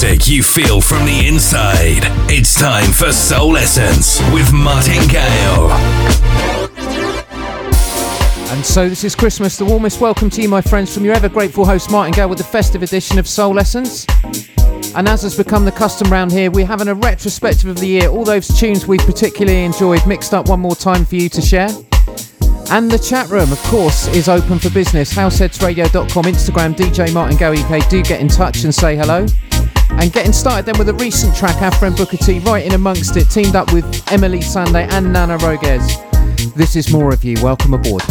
music you feel from the inside. It's time for Soul Essence with Martin Gale. And so this is Christmas. The warmest welcome to you, my friends, from your ever grateful host Martin Gale with the festive edition of Soul Essence. And as has become the custom round here, we're having a retrospective of the year, all those tunes we particularly enjoyed mixed up one more time for you to share. And the chat room, of course, is open for business. Househeadsradio.com, Instagram, DJ Martin Go. Do get in touch and say hello. And getting started then with a recent track, our friend Booker T, right in amongst it, teamed up with Emeli Sandé and Nana Rogues. This is more of you. Welcome aboard.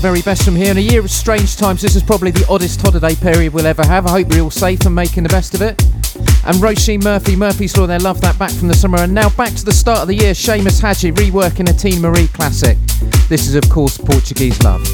Very best from here. In a year of strange times, this is probably the oddest holiday period we'll ever have. I hope you're all safe and making the best of it. And Roisin Murphy, Murphy's Law, they love that back from the summer. And now back to the start of the year, Seamus Haji reworking a Teena Marie classic. This is, of course, Portuguese Love.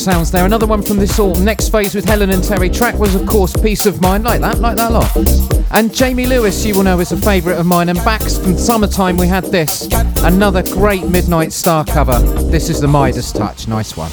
Sounds there. Another one from this all. Next phase with Helen and Terry. Track was, of course, Peace of Mind. Like that, like that lot. And Jamie Lewis, you will know, is a favourite of mine. And back from summertime, we had this. Another great Midnight Star cover. This is the Midas Touch. Nice one.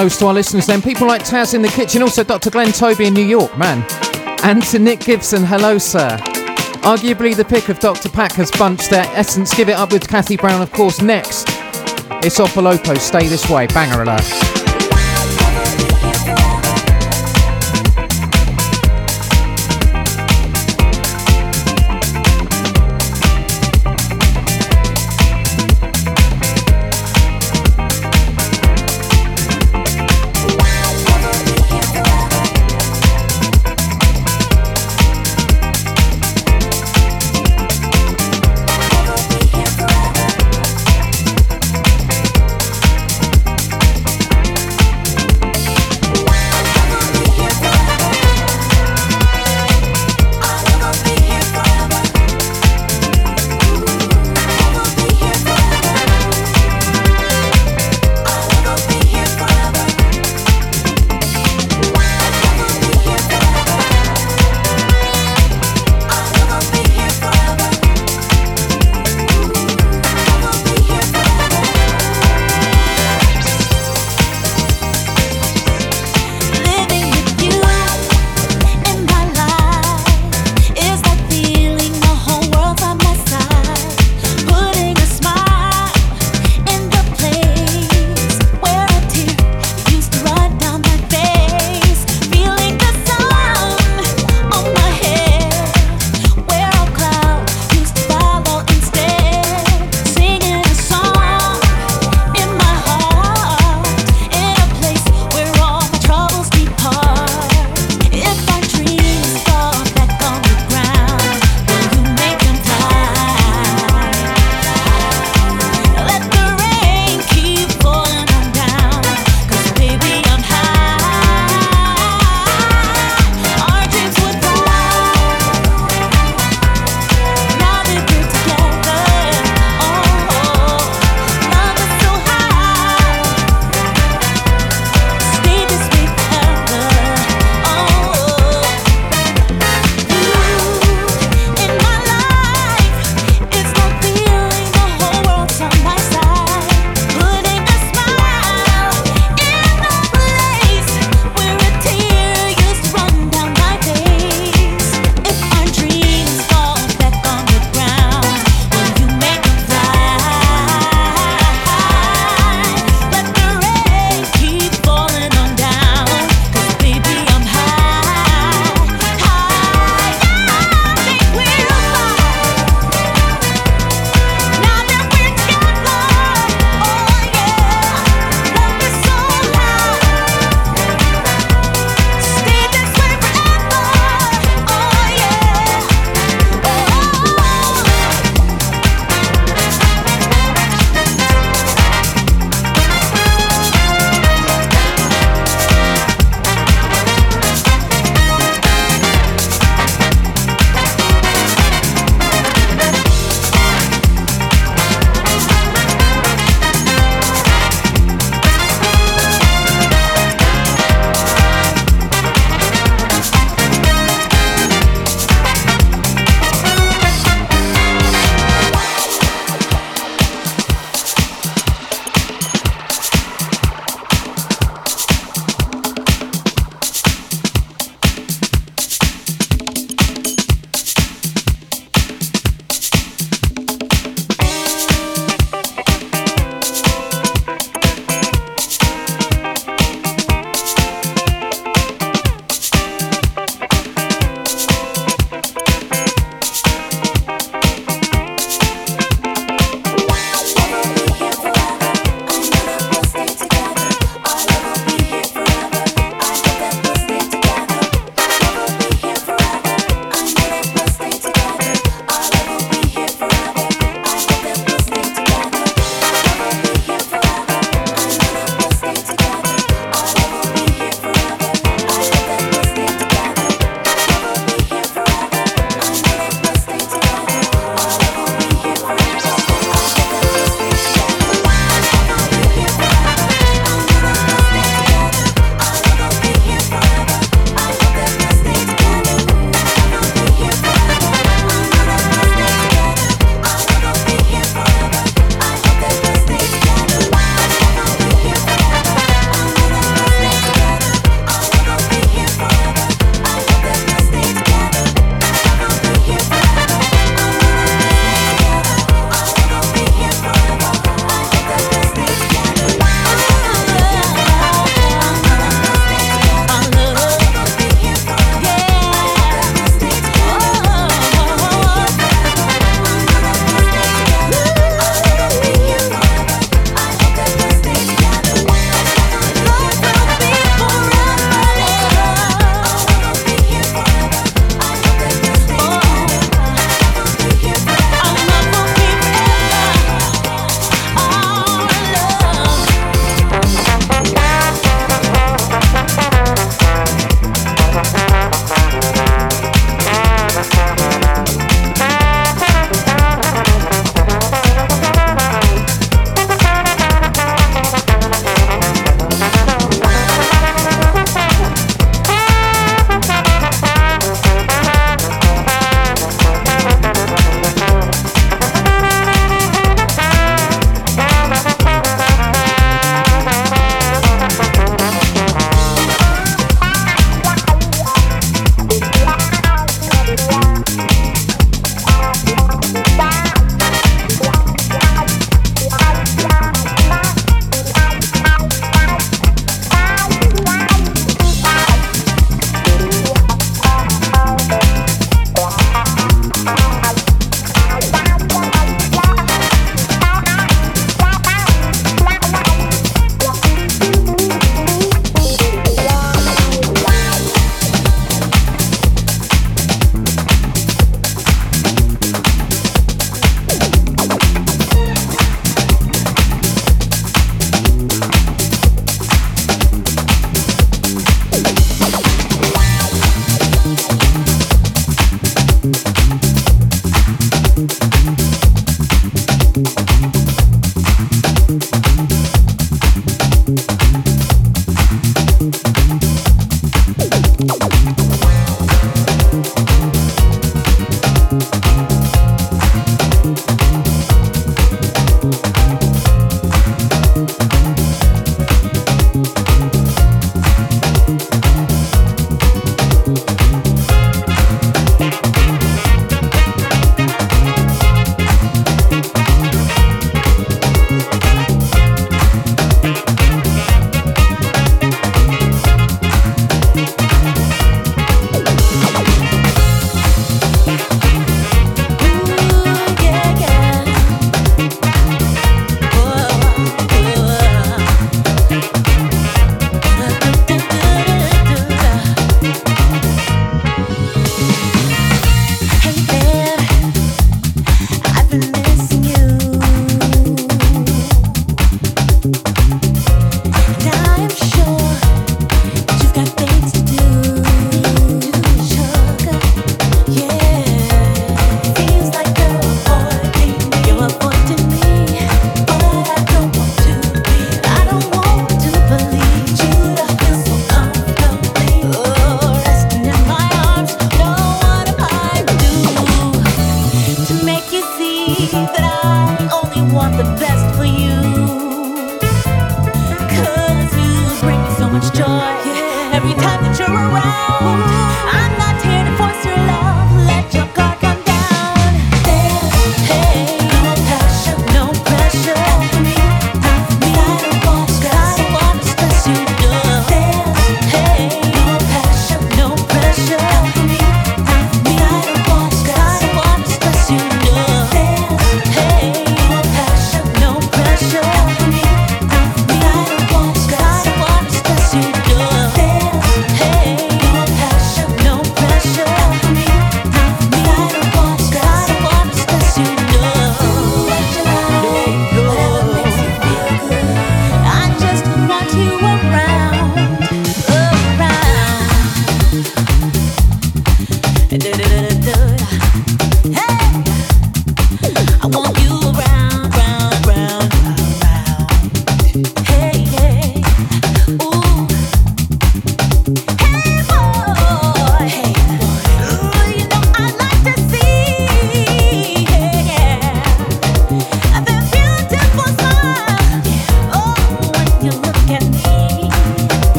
Hellos to our listeners then. People like Taz in the kitchen, also Dr. Glenn Toby in New York, man. And to Nick Gibson, hello, sir. Arguably the pick of Dr. Packer's bunch there. Essence, give it up with Kathy Brown, of course, next. It's Opolopo, stay this way, banger alert.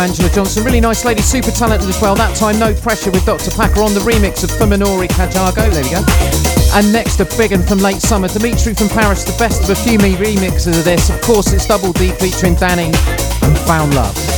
Angela Johnson. Really nice lady, super talented as well. That time, No Pressure with Dr. Packer on the remix of Fuminori Kagajo. There we go. And next, a big one from late summer, Dimitri from Paris, the best of a few me remixes of this. Of course, it's Double Dee featuring Dany and Found Love.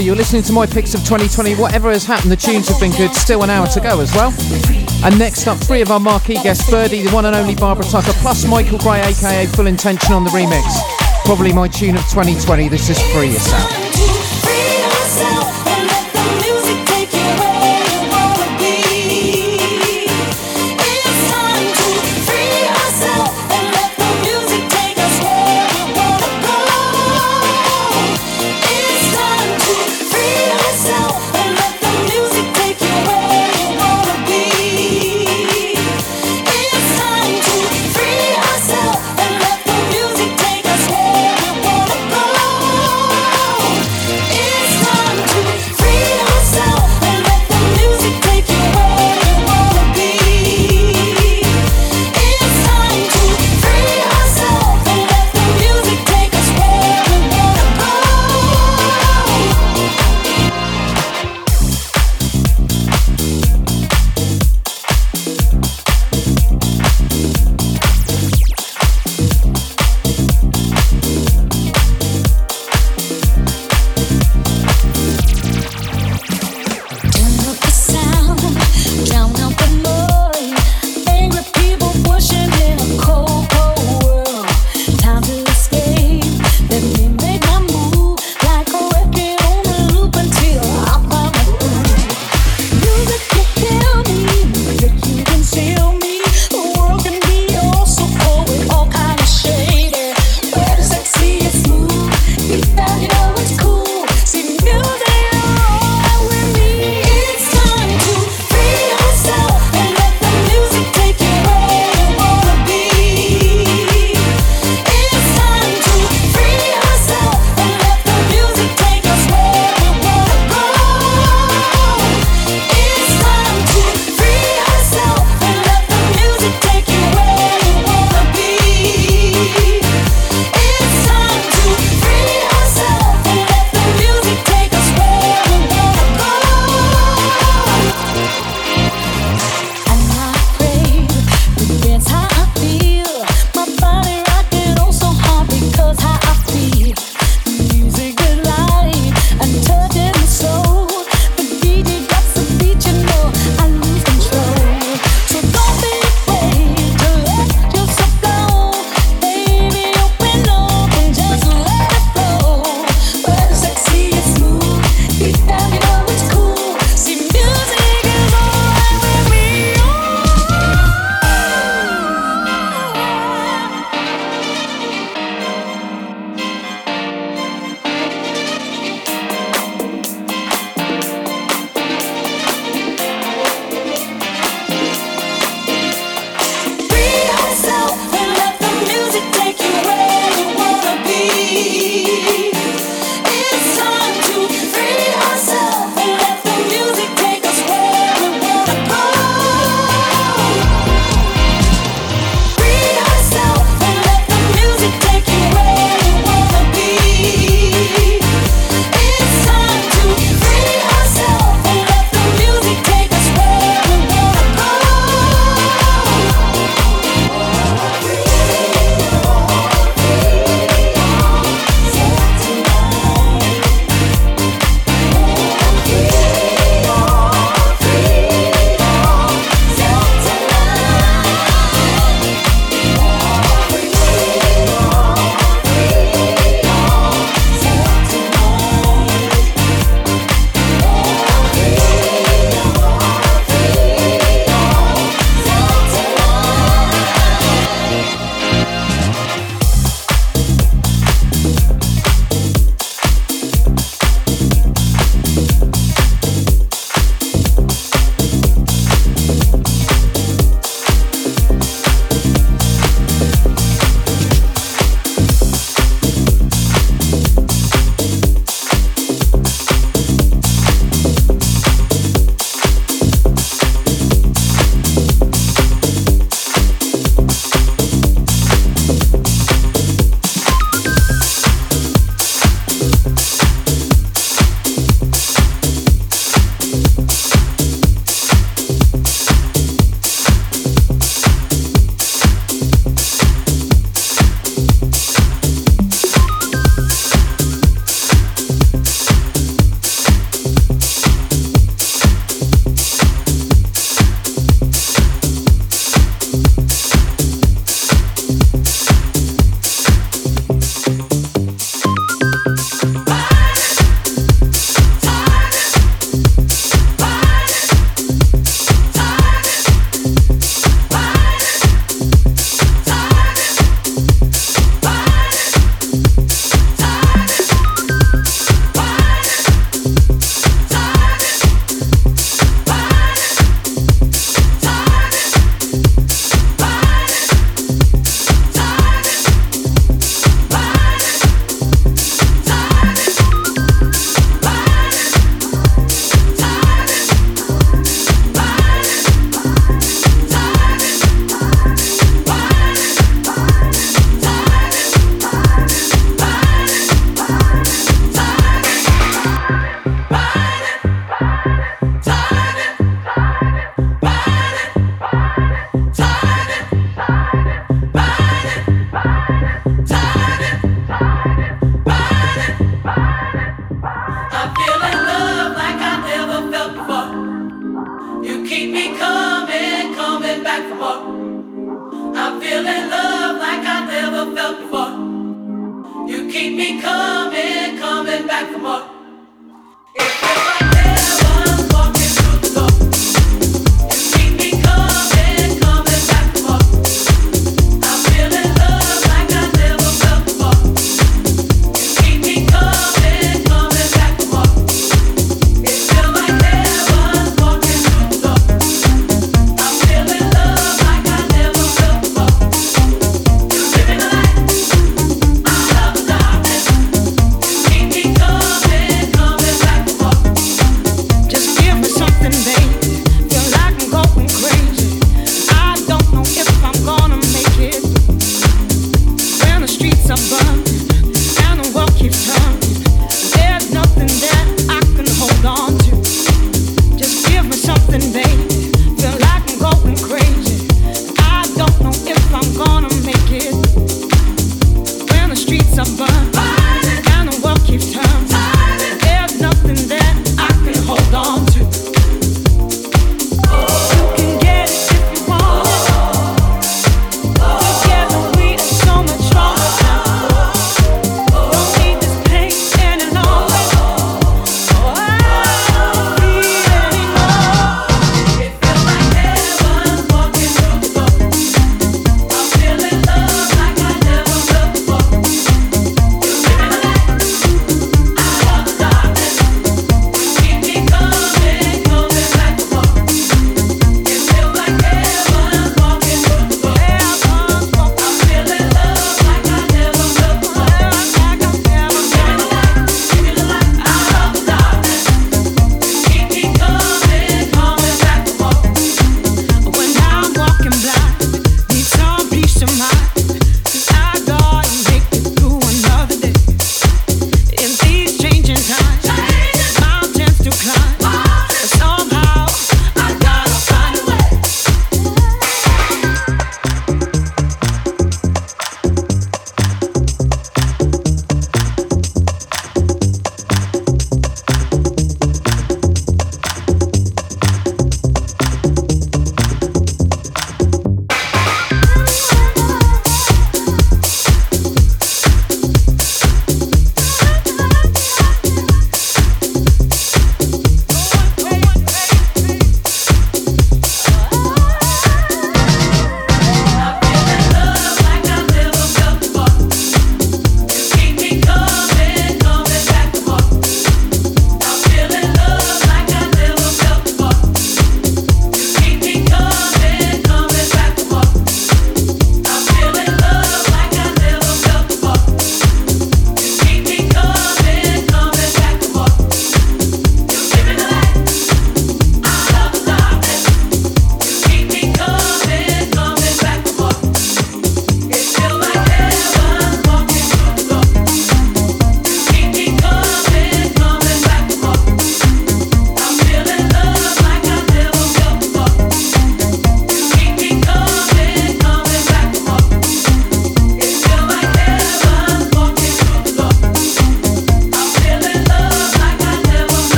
You're listening to my picks of 2020. Whatever has happened, the tunes have been good. Still an hour to go as well. And next up, three of our marquee guests Birdee, the one and only Barbara Tucker, plus Michael Gray, aka Full Intention on the remix. Probably my tune of 2020. This is Free Yourself.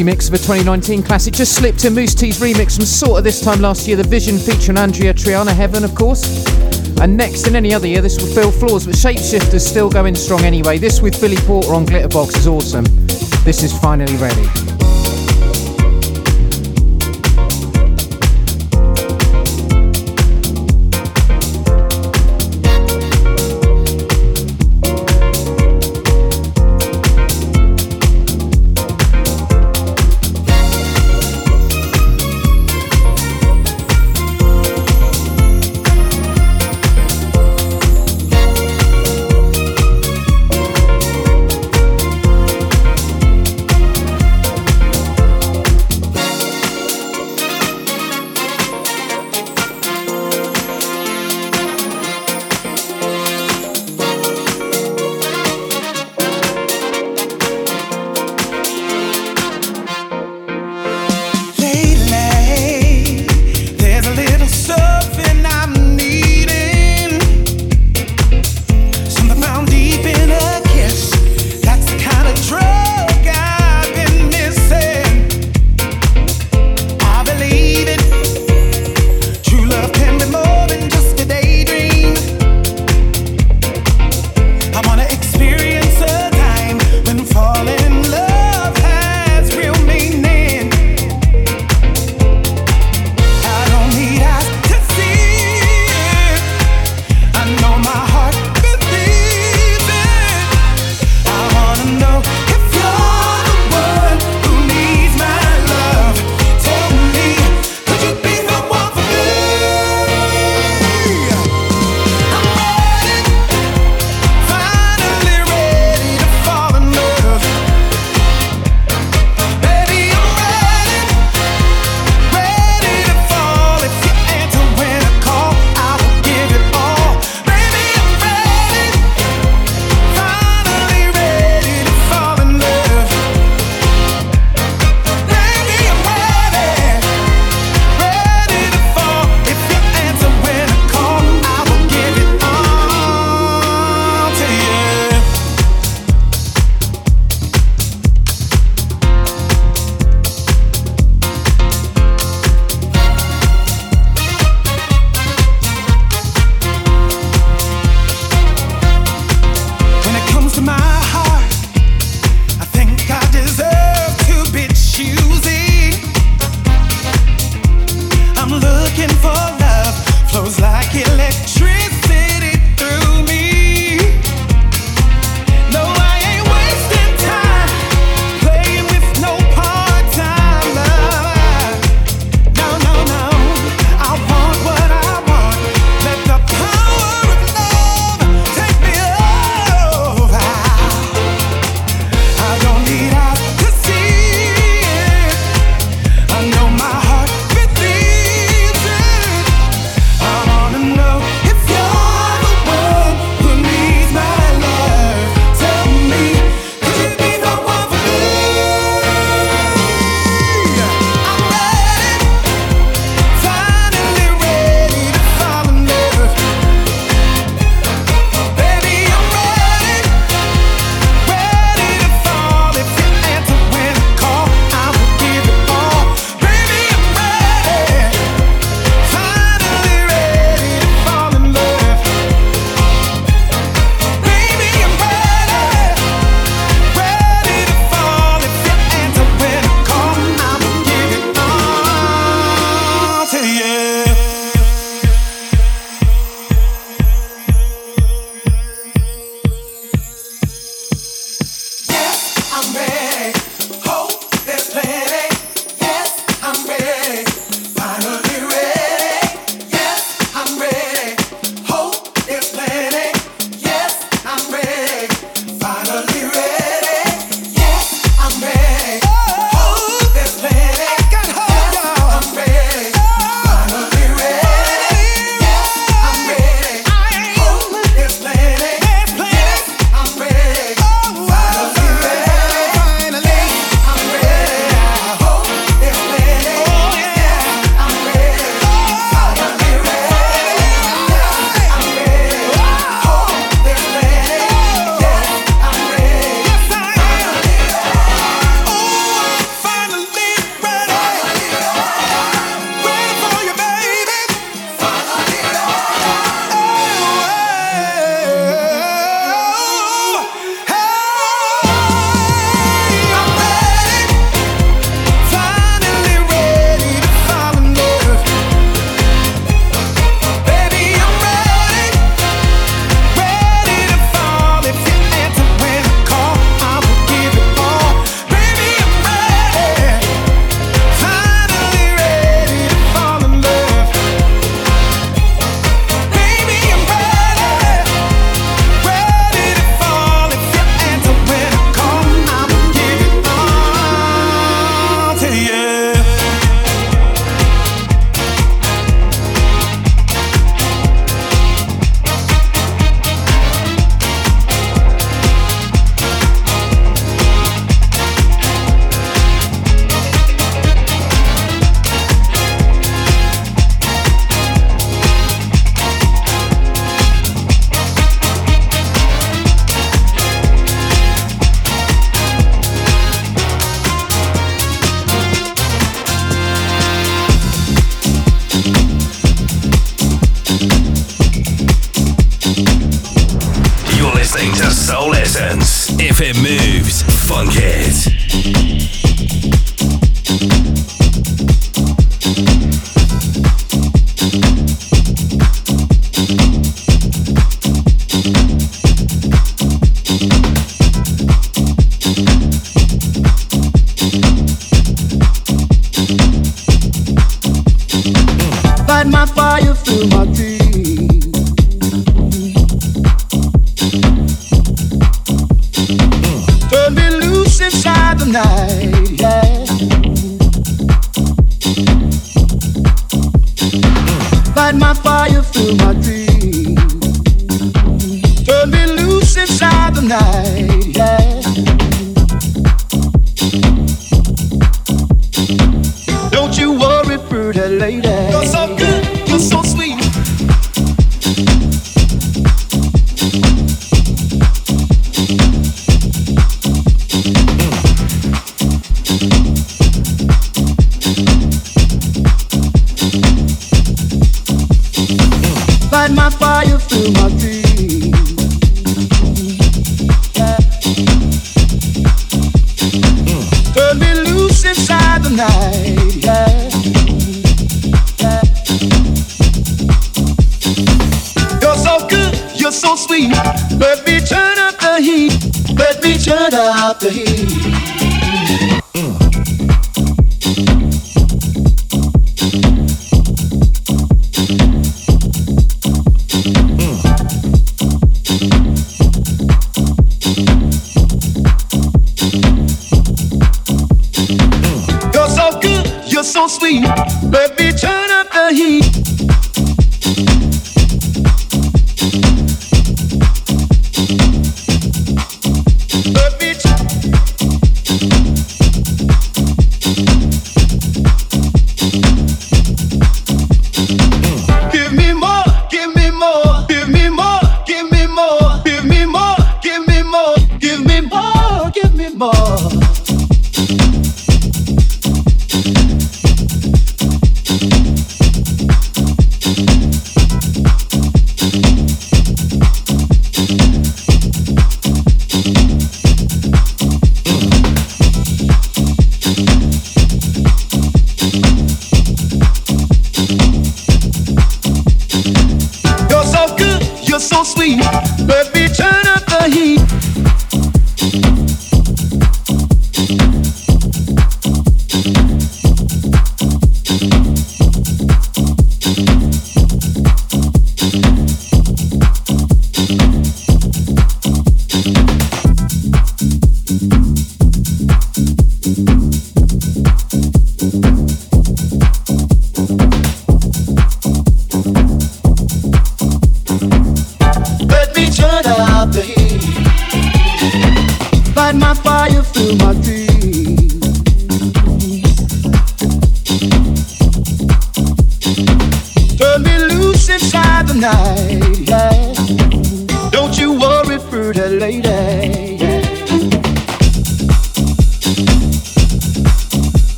Remix of a 2019 classic just slipped in Mousse T's remix from sort of this time last year, The Vision featuring Andreya Triana Heaven, of course. And next, in any other year, this will fill floors, but Shapeshifters still going strong anyway. This with Billy Porter on Glitterbox is awesome. This is finally ready.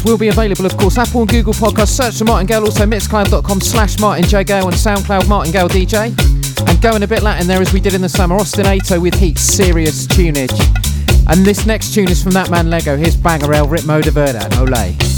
episodes will be available, of course, Apple and Google Podcasts. Search for Martin Gale, also mixcloud.com slash martinjgale and SoundCloud Martin Gale DJ. And going a bit Latin there as we did in the summer, Ostinato with Heat, serious tunage. And this next tune is from that man Lego. Here's Bangarel, Ritmo de Verdad, Olay.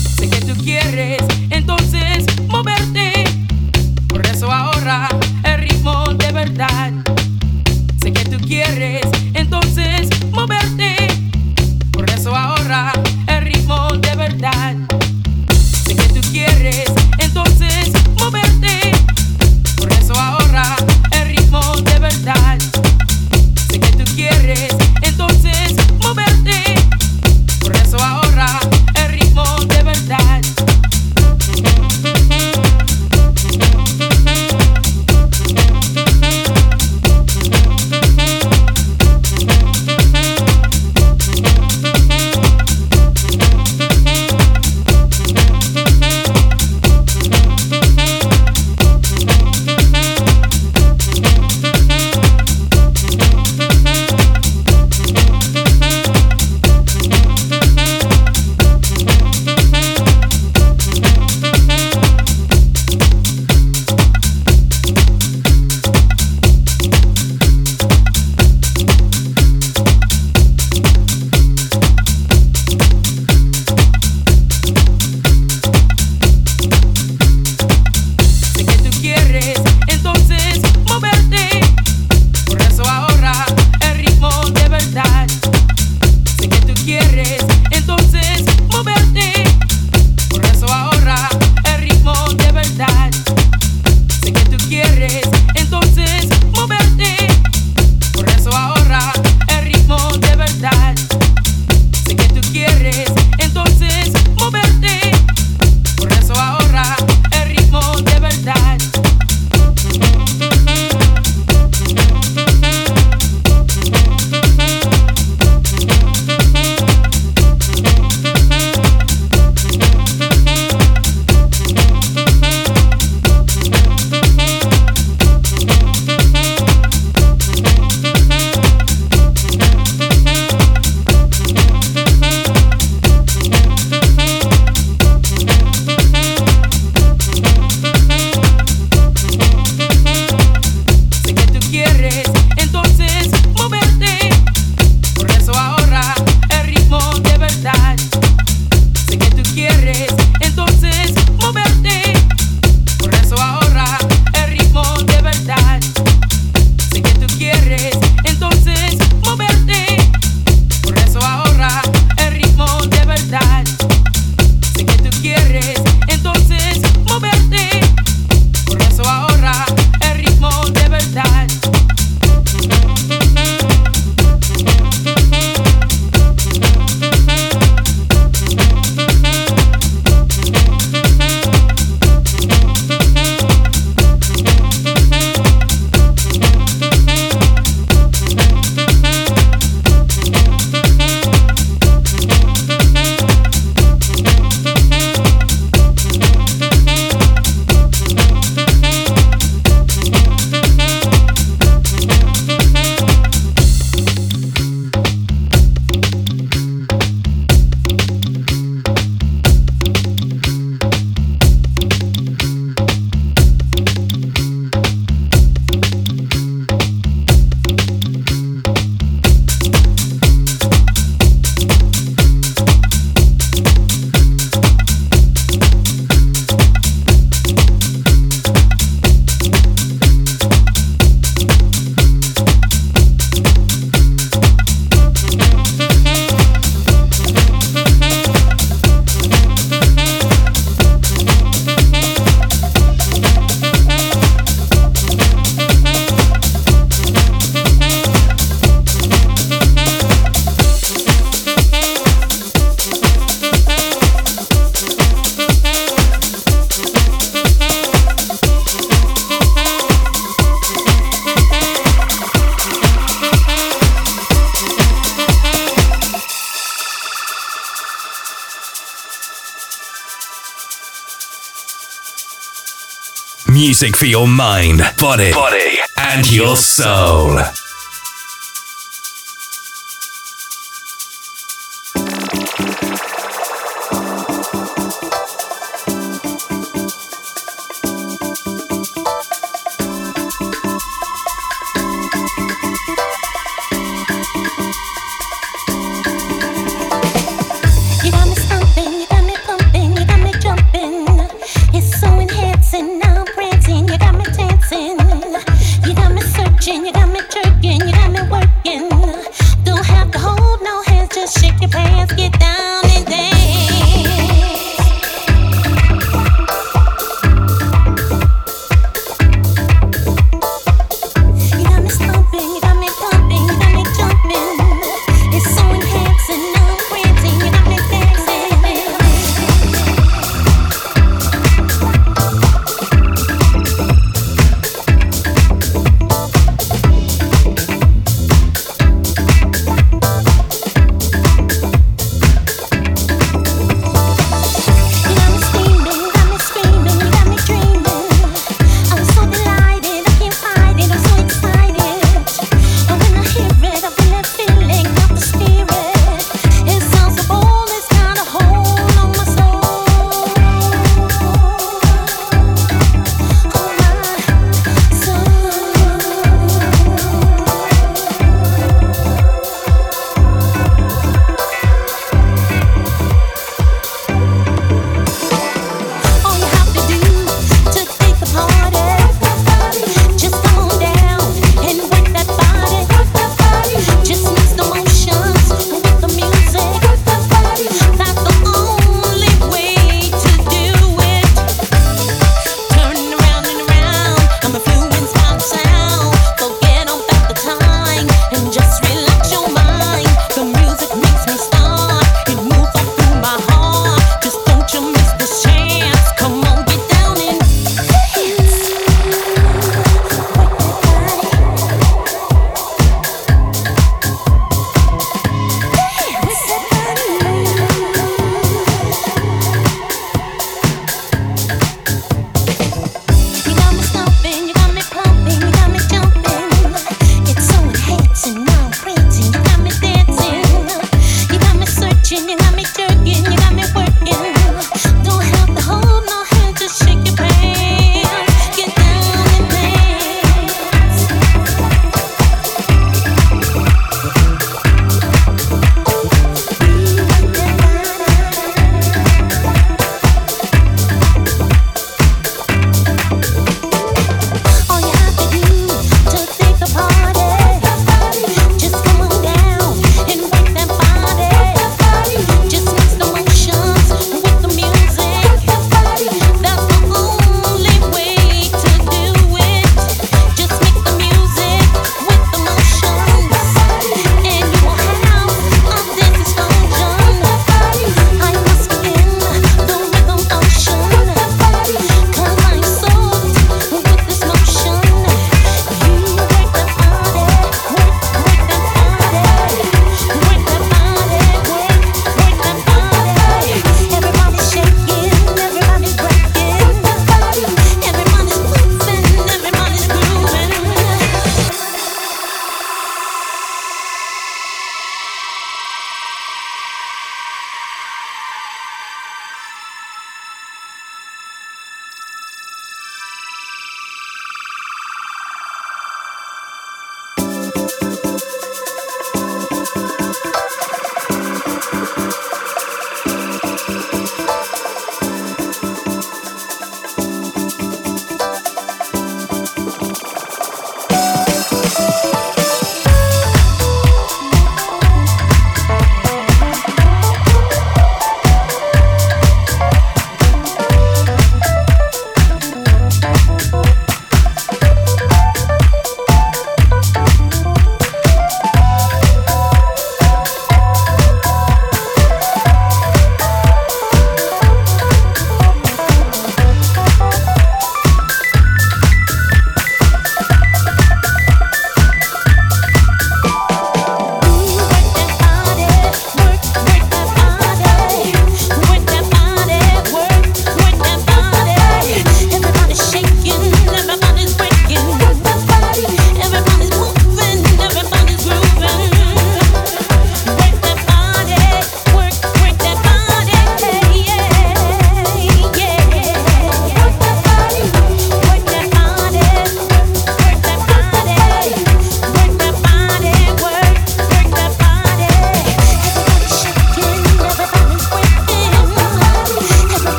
music for your mind, body, body and your soul.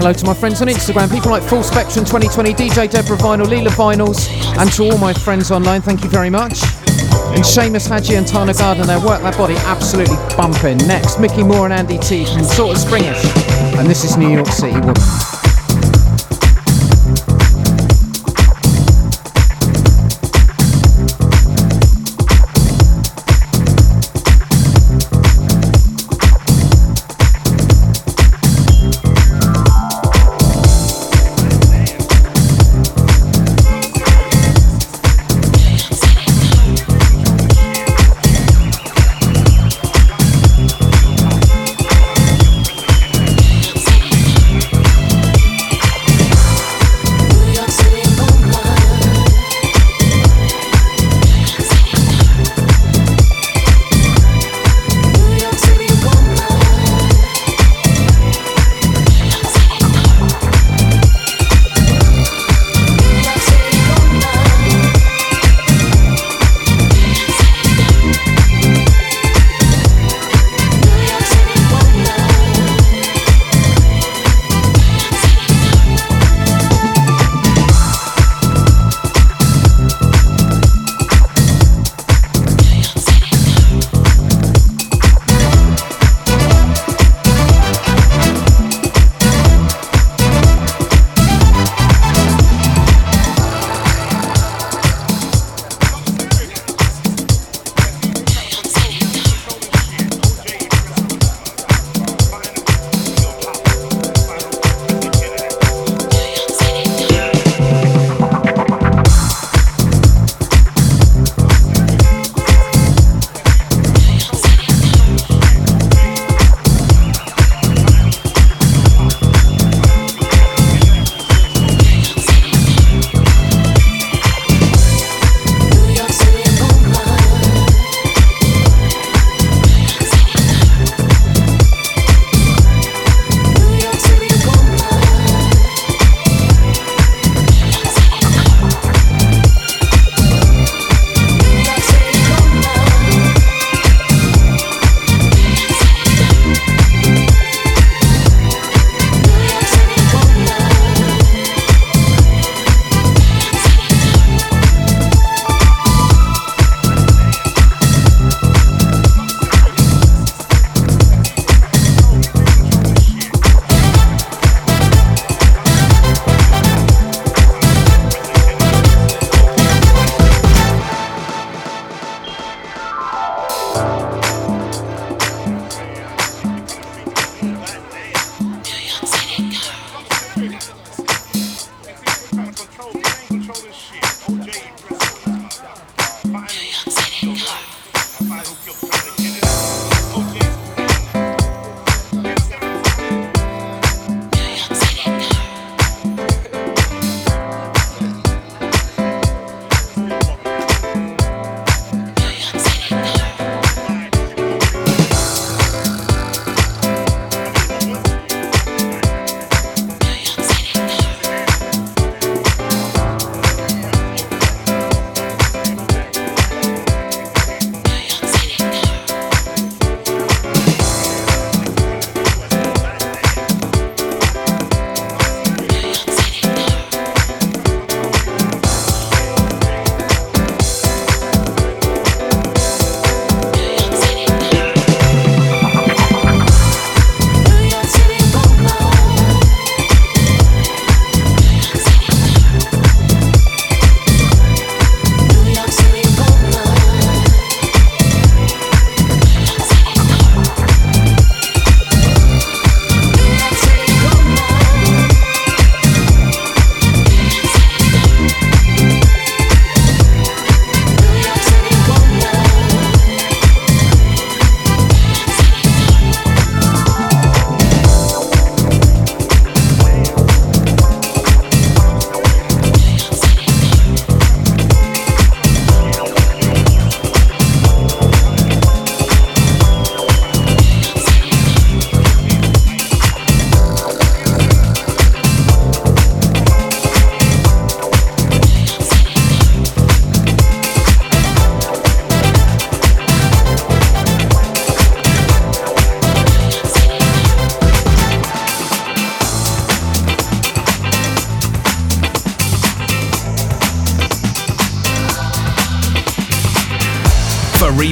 Hello to my friends on Instagram, people like Full Spectrum 2020, DJ Deborah Vinyl, Leela Vinyls, and to all my friends online, thank you very much. And Seamus Haji and Taana Gardner, their work that body absolutely bumping. Next, Micky More and Andy Tee from Sort of Springish. And this is New York City Woman.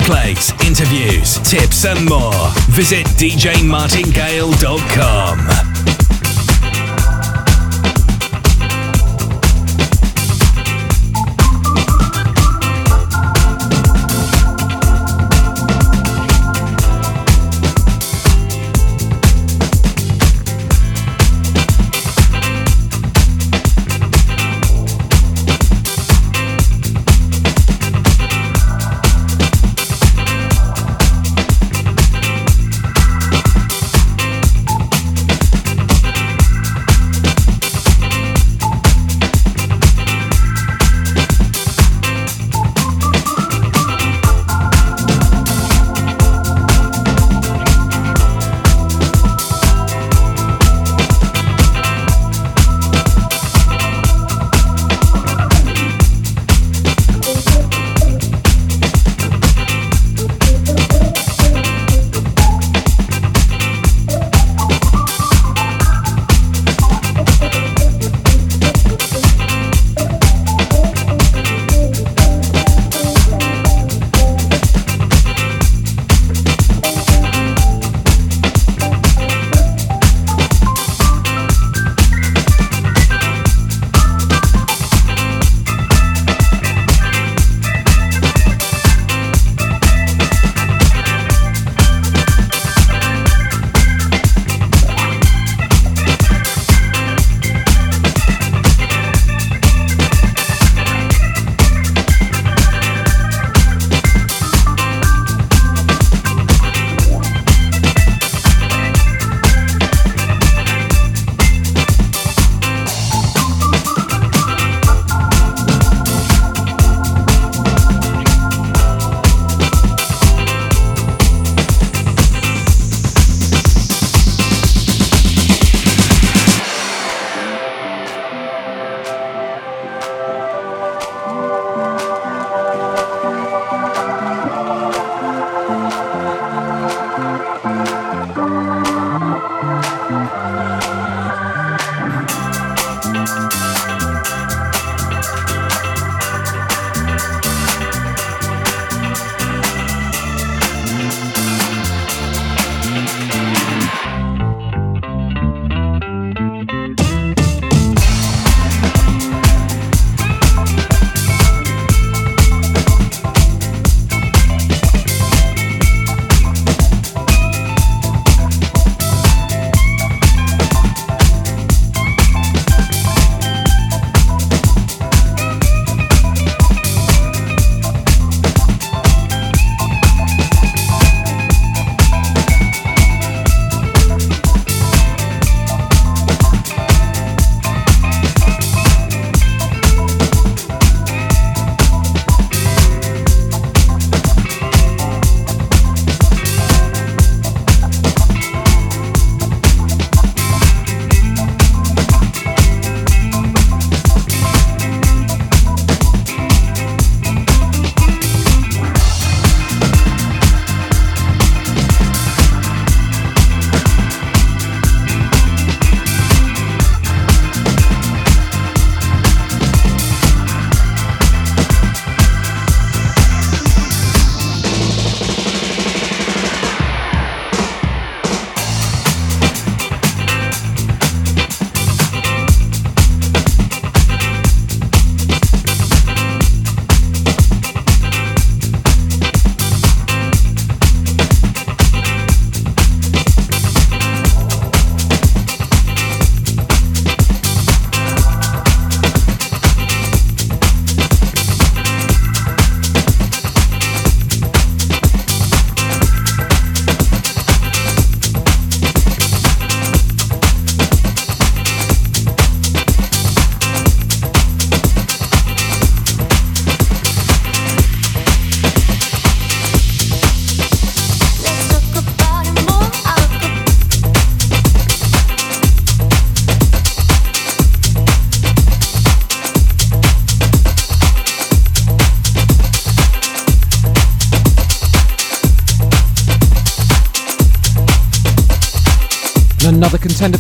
Replays, interviews, tips, and more, visit djmartingale.com.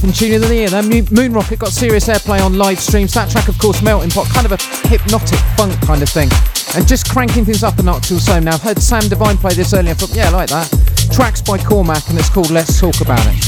from Tune of the Year. Then Moon Rocket got serious airplay on live streams. That track, of course, Melting Pot, kind of a hypnotic funk kind of thing. And just cranking things up a notch so. now. I've heard Sam Divine play this earlier. I thought, yeah, I like that. Tracks by Cormac, and it's called Let's Talk About It.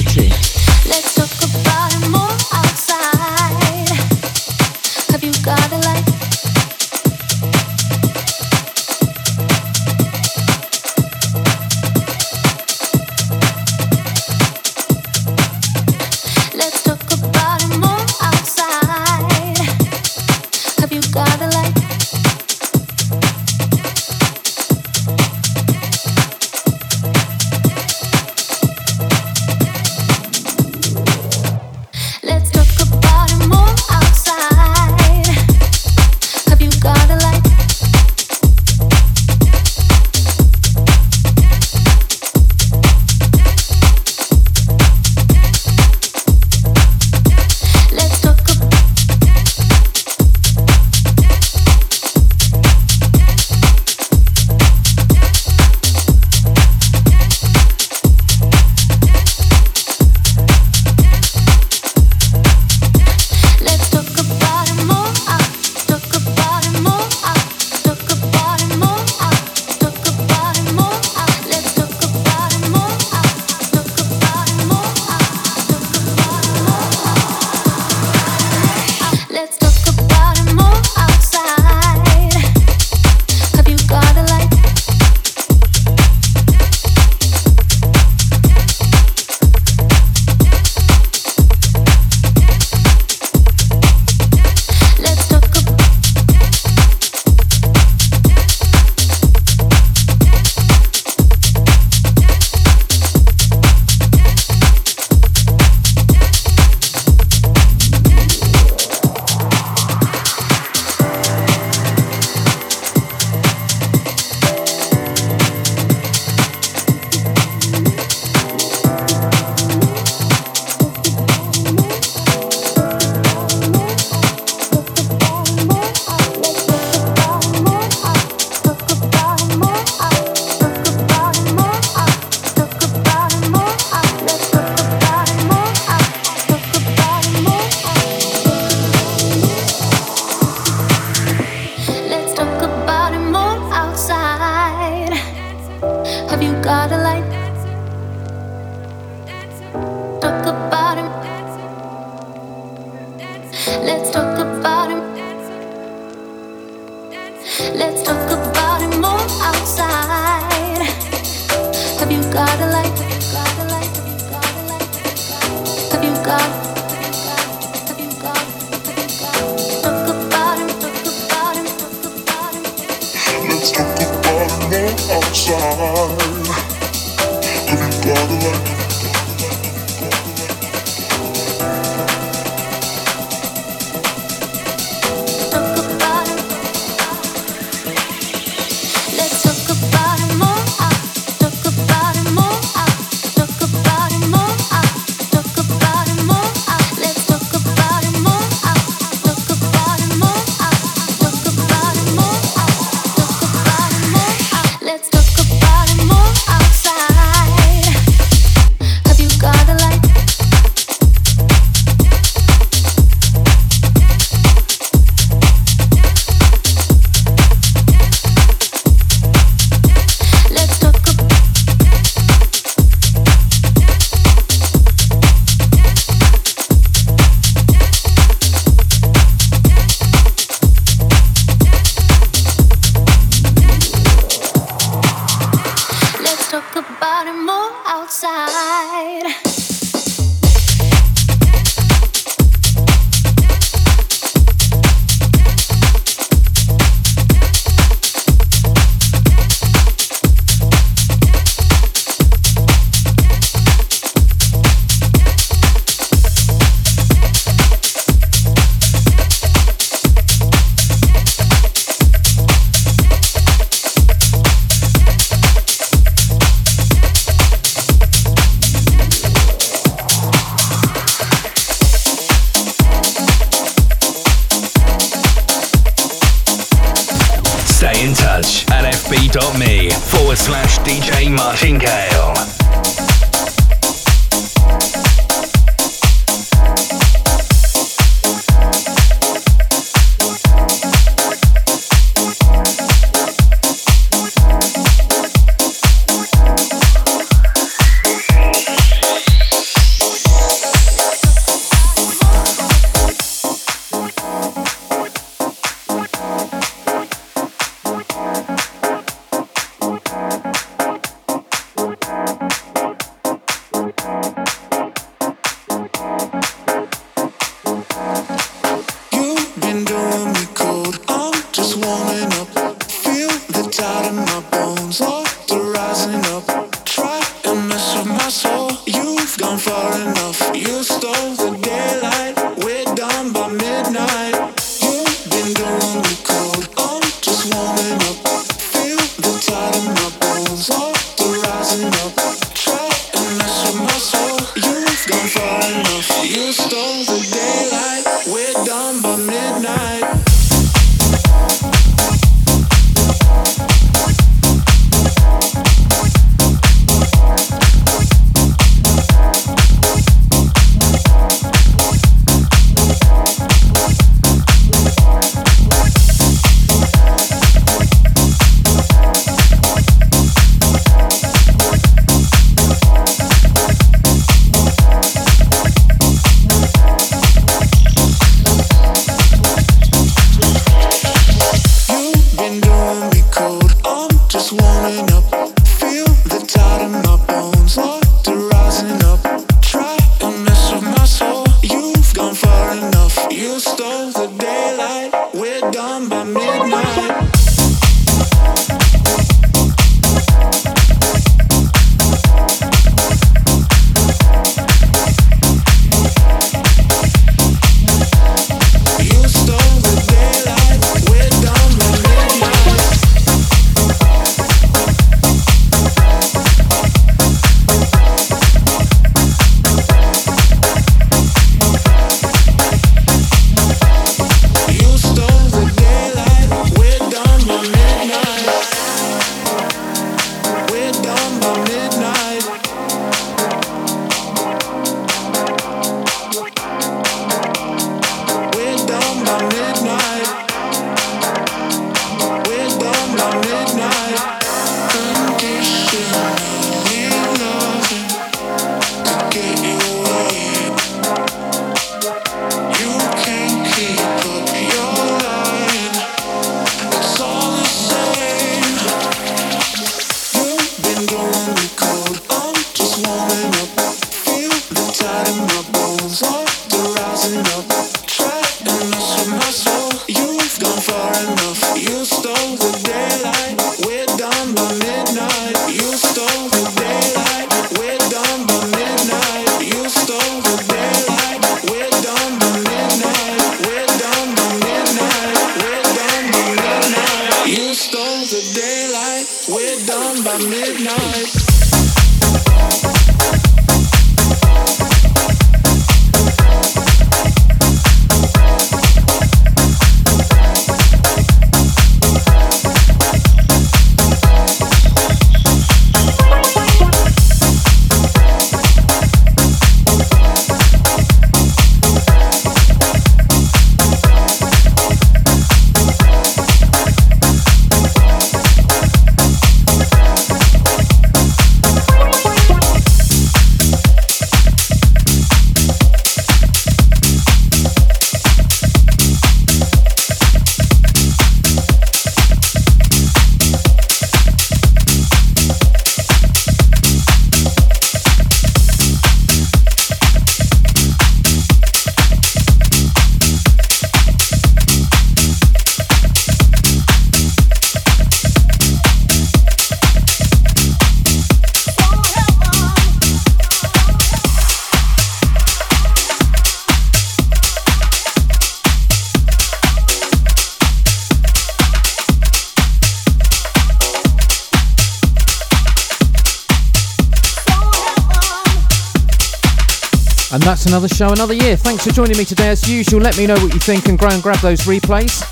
That's another show, another year. Thanks for joining me today. As usual, let me know what you think and go and grab those replays.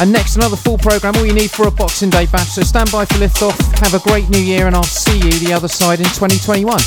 And next, another full programme, all you need for a Boxing Day bash. So stand by for lift off. Have a great new year, and I'll see you the other side in 2021.